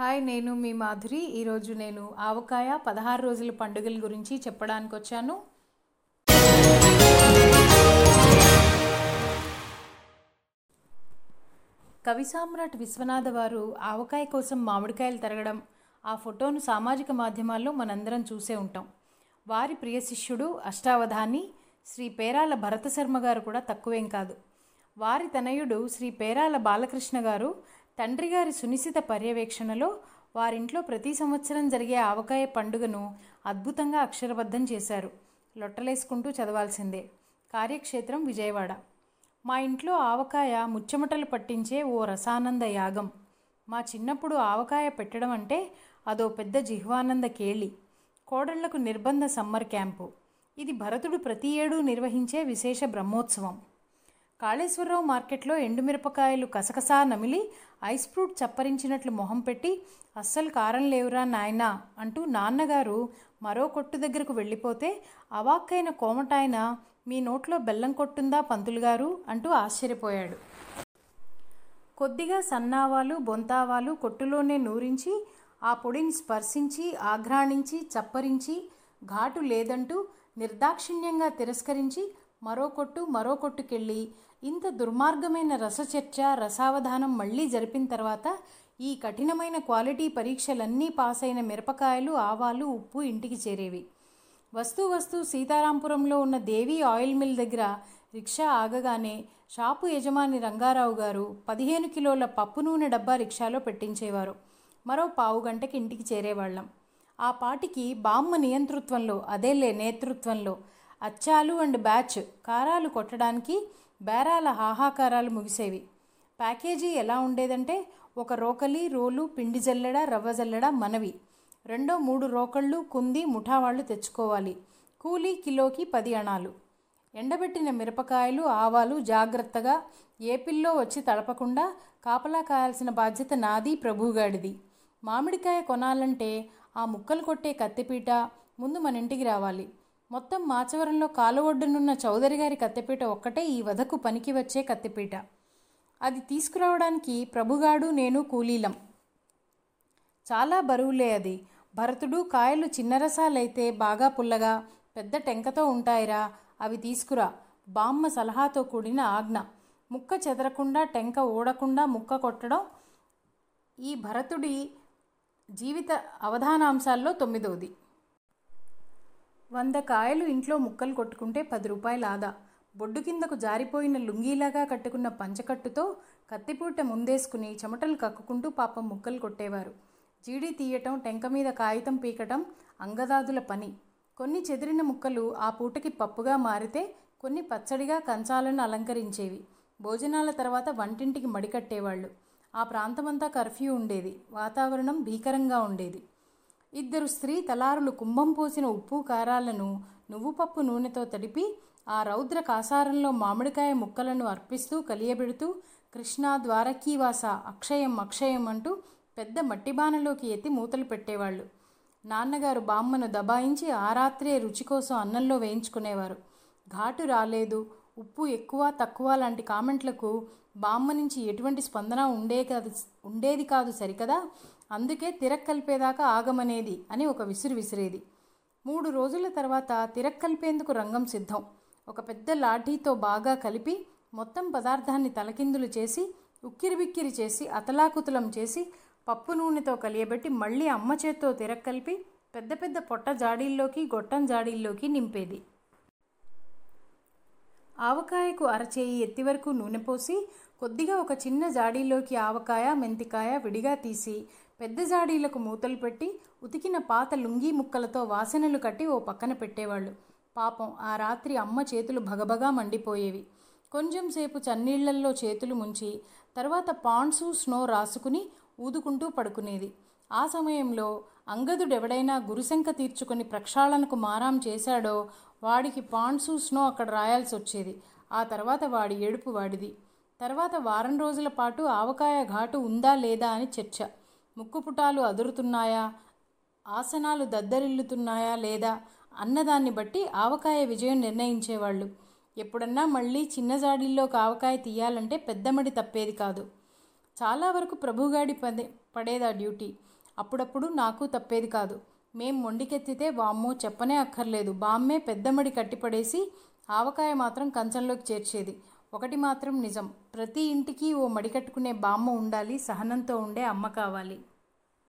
Hi నేను మీ మాధురి. ఈరోజు నేను ఆవకాయ పదహారు రోజుల పండుగల గురించి చెప్పడానికి వచ్చాను. కవి సామ్రాట్ విశ్వనాథ వారు ఆవకాయ కోసం మామిడికాయలు తరగడం ఆ ఫోటోను సామాజిక మాధ్యమాల్లో మనందరం చూసే ఉంటాం. వారి ప్రియ శిష్యుడు అష్టావధాని శ్రీ పేరాల భరత శర్మ గారు కూడా తక్కువేం కాదు. వారి తనయుడు శ్రీ పేరాల బాలకృష్ణ గారు తండ్రి గారి సునిశిత పర్యవేక్షణలో వారింట్లో ప్రతి సంవత్సరం జరిగే ఆవకాయ పండుగను అద్భుతంగా అక్షరబద్ధం చేశారు. లొట్టలేసుకుంటూ చదవాల్సిందే. కార్యక్షేత్రం విజయవాడ. మా ఇంట్లో ఆవకాయ ముచ్చమటలు పట్టించే ఓ రసానంద యాగం. మా చిన్నప్పుడు ఆవకాయ పెట్టడం అంటే అదో పెద్ద జిహ్వానంద కేళి. కోడళ్ళకు నిర్బంధ సమ్మర్ క్యాంపు. ఇది భరతుడు ప్రతి ఏడూ నిర్వహించే విశేష బ్రహ్మోత్సవం. కాళేశ్వరరావు మార్కెట్లో ఎండుమిరపకాయలు కసకసా నమిలి ఐస్ ఫ్రూట్ చప్పరించినట్లు మొహం పెట్టి అస్సలు కారం లేవురా నాయనా అంటూ నాన్నగారు మరో కొట్టు దగ్గరకు వెళ్ళిపోతే అవాక్కైన కోమటాయన మీ నోట్లో బెల్లం కొట్టుందా పంతులు గారు అంటూ ఆశ్చర్యపోయాడు. కొద్దిగా సన్నావాలు బొంతావాలు కొట్టులోనే నూరించి ఆ పొడిని స్పర్శించి ఆఘ్రాణించి చప్పరించి ఘాటు లేదంటూ నిర్దాక్షిణ్యంగా తిరస్కరించి మరో కొట్టు మరో కొట్టుకెళ్ళి ఇంత దుర్మార్గమైన రసచర్చ రసావధానం మళ్ళీ జరిపిన తర్వాత ఈ కఠినమైన క్వాలిటీ పరీక్షలన్నీ పాస్ అయిన మిరపకాయలు ఆవాలు ఉప్పు ఇంటికి చేరేవి. వస్తూ వస్తూ సీతారాంపురంలో ఉన్న దేవి ఆయిల్ మిల్ దగ్గర రిక్షా ఆగగానే షాపు యజమాని రంగారావు గారు పదిహేను కిలోల పప్పు నూనె డబ్బా రిక్షాలో పెట్టించేవారు. మరో పావు గంటకి ఇంటికి చేరేవాళ్ళం. ఆ పాటికి బామ్మ నియంతృత్వంలో అదేలే నేతృత్వంలో అచ్చాలు అండ్ బ్యాచ్ కారాలు కొట్టడానికి బేరాల హాహాకారాలు ముగిసేవి. ప్యాకేజీ ఎలా ఉండేదంటే ఒక రోకలి రోలు పిండి జల్లెడ రవ్వ జల్లెడ మనవి. రెండో మూడు రోకళ్ళు కుంది ముఠావాళ్ళు తెచ్చుకోవాలి. కూలీ కిలోకి పది అణాలు. ఎండబెట్టిన మిరపకాయలు ఆవాలు జాగ్రత్తగా ఏపిల్లో వచ్చి తడపకుండా కాపలా కాయాల్సిన బాధ్యత నాది ప్రభుగాడిది మామిడికాయ కొనాలంటే ఆ ముక్కలు కొట్టే కత్తిపీట ముందు మన ఇంటికి రావాలి. మొత్తం మాచవరంలో కాలువొడ్డునున్న చౌదరి గారి కత్తిపీట ఒక్కటే ఈ వధకు పనికి వచ్చే కత్తిపీట. అది తీసుకురావడానికి ప్రభుగాడు నేను కూలీలం. చాలా బరువులే అది. భరతుడు కాయలు చిన్నరసాలైతే బాగా పుల్లగా పెద్ద టెంకతో ఉంటాయిరా అవి తీసుకురా. బామ్మ సలహాతో కూడిన ఆజ్ఞ. ముక్క చెదరకుండా టెంక ఊడకుండా ముక్క కొట్టడం ఈ భరతుడి జీవిత అవధానాంశాల్లో తొమ్మిదవది. వంద కాయలు ఇంట్లో ముక్కలు కొట్టుకుంటే పది రూపాయల ఆదా. బొడ్డు కిందకు జారిపోయిన లుంగీలాగా కట్టుకున్న పంచకట్టుతో కత్తిపూట ముందేసుకుని చెమటలు కక్కుకుంటూ పాపం ముక్కలు కొట్టేవారు. జీడి తీయటం టెంక మీద కాగితం పీకటం అంగదాదుల పని. కొన్ని చెదిరిన ముక్కలు ఆ పూటకి పప్పుగా మారితే కొన్ని పచ్చడిగా కంచాలను అలంకరించేవి. భోజనాల తర్వాత వంటింటికి మడికట్టేవాళ్ళు. ఆ ప్రాంతమంతా కర్ఫ్యూ ఉండేది. వాతావరణం భీకరంగా ఉండేది. ఇద్దరు స్త్రీ తలారులు కుంభం పోసిన ఉప్పు కారాలను నువ్వు పప్పు నూనెతో తడిపి ఆ రౌద్ర కాసారంలో మామిడికాయ ముక్కలను అర్పిస్తూ కలియబెడుతూ కృష్ణా ద్వారకీవాస అక్షయం అక్షయం అంటూ పెద్ద మట్టి బాణలోకి ఎత్తి మూతలు పెట్టేవాళ్ళు. నాన్నగారు బామ్మను దబాయించి ఆ రాత్రే రుచి కోసం అన్నంలో వేయించుకునేవారు. ఘాటు రాలేదు. ఉప్పు ఎక్కువ తక్కువ లాంటి కామెంట్లకు బామ్మ నుంచి ఎటువంటి స్పందన ఉండే కాదు ఉండేది కాదు సరికదా? అందుకే తిరక్కల్పేదాకా ఆగమనేది అని ఒక విసిరి విసిరేది. మూడు రోజుల తర్వాత తిరక్కల్పేందుకు రంగం సిద్ధం. ఒక పెద్ద లాఠీతో బాగా కలిపి మొత్తం పదార్థాన్ని తలకిందులు చేసి ఉక్కిరిబిక్కిరి చేసి అతలాకుతలం చేసి పప్పు నూనెతో కలియబెట్టి మళ్ళీ అమ్మ చేత్తో తిరక్కలిపి పెద్ద పెద్ద పొట్ట జాడీల్లోకి గొట్టం జాడీల్లోకి నింపేది. ఆవకాయకు అరచేయి ఎత్తి వరకు నూనె పోసి కొద్దిగా ఒక చిన్న జాడీలోకి ఆవకాయ మెంతికాయ విడిగా తీసి పెద్ద జాడీలకు మూతలు పెట్టి ఉతికిన పాత లుంగీ ముక్కలతో వాసనలు కట్టి ఓ పక్కన పెట్టేవాళ్ళు. పాపం ఆ రాత్రి అమ్మ చేతులు భగభగా మండిపోయేవి. కొంచెం సేపు చన్నీళ్ళల్లో చేతులు ముంచి తర్వాత పాండ్సు స్నో రాసుకుని ఊదుకుంటూ పడుకునేది. ఆ సమయంలో అంగదుడెవడైనా గురుశంక తీర్చుకుని ప్రక్షాళనకు మారాం చేశాడో వాడికి పాండ్సు స్నో అక్కడ రాయాల్సి వచ్చేది. ఆ తర్వాత వాడి ఏడుపు వాడిది. తర్వాత వారం రోజుల పాటు ఆవకాయ ఘాటు ఉందా లేదా అని చర్చ. ముక్కుపుటాలు అదురుతున్నాయా? ఆసనాలు దద్దరిల్లుతున్నాయా లేదా? అన్నదాన్ని బట్టి ఆవకాయ విజయం నిర్ణయించేవాళ్ళు. ఎప్పుడన్నా మళ్ళీ చిన్న జాడీల్లోకి ఆవకాయ తీయాలంటే పెద్దమడి తప్పేది కాదు. చాలా వరకు ప్రభుగాడి పదే పడేదా డ్యూటీ? అప్పుడప్పుడు నాకు తప్పేది కాదు. మేం మొండికెత్తితే వామ్మో చెప్పనే అక్కర్లేదు. బామ్మే పెద్దమ్మడి కట్టిపడేసి ఆవకాయ మాత్రం కంచంలోకి చేర్చేది. ఒకటి మాత్రం నిజం. ప్రతి ఇంటికి ఓ మడికట్టుకునే బామ్మ ఉండాలి సహనంతో ఉండే అమ్మ కావాలి.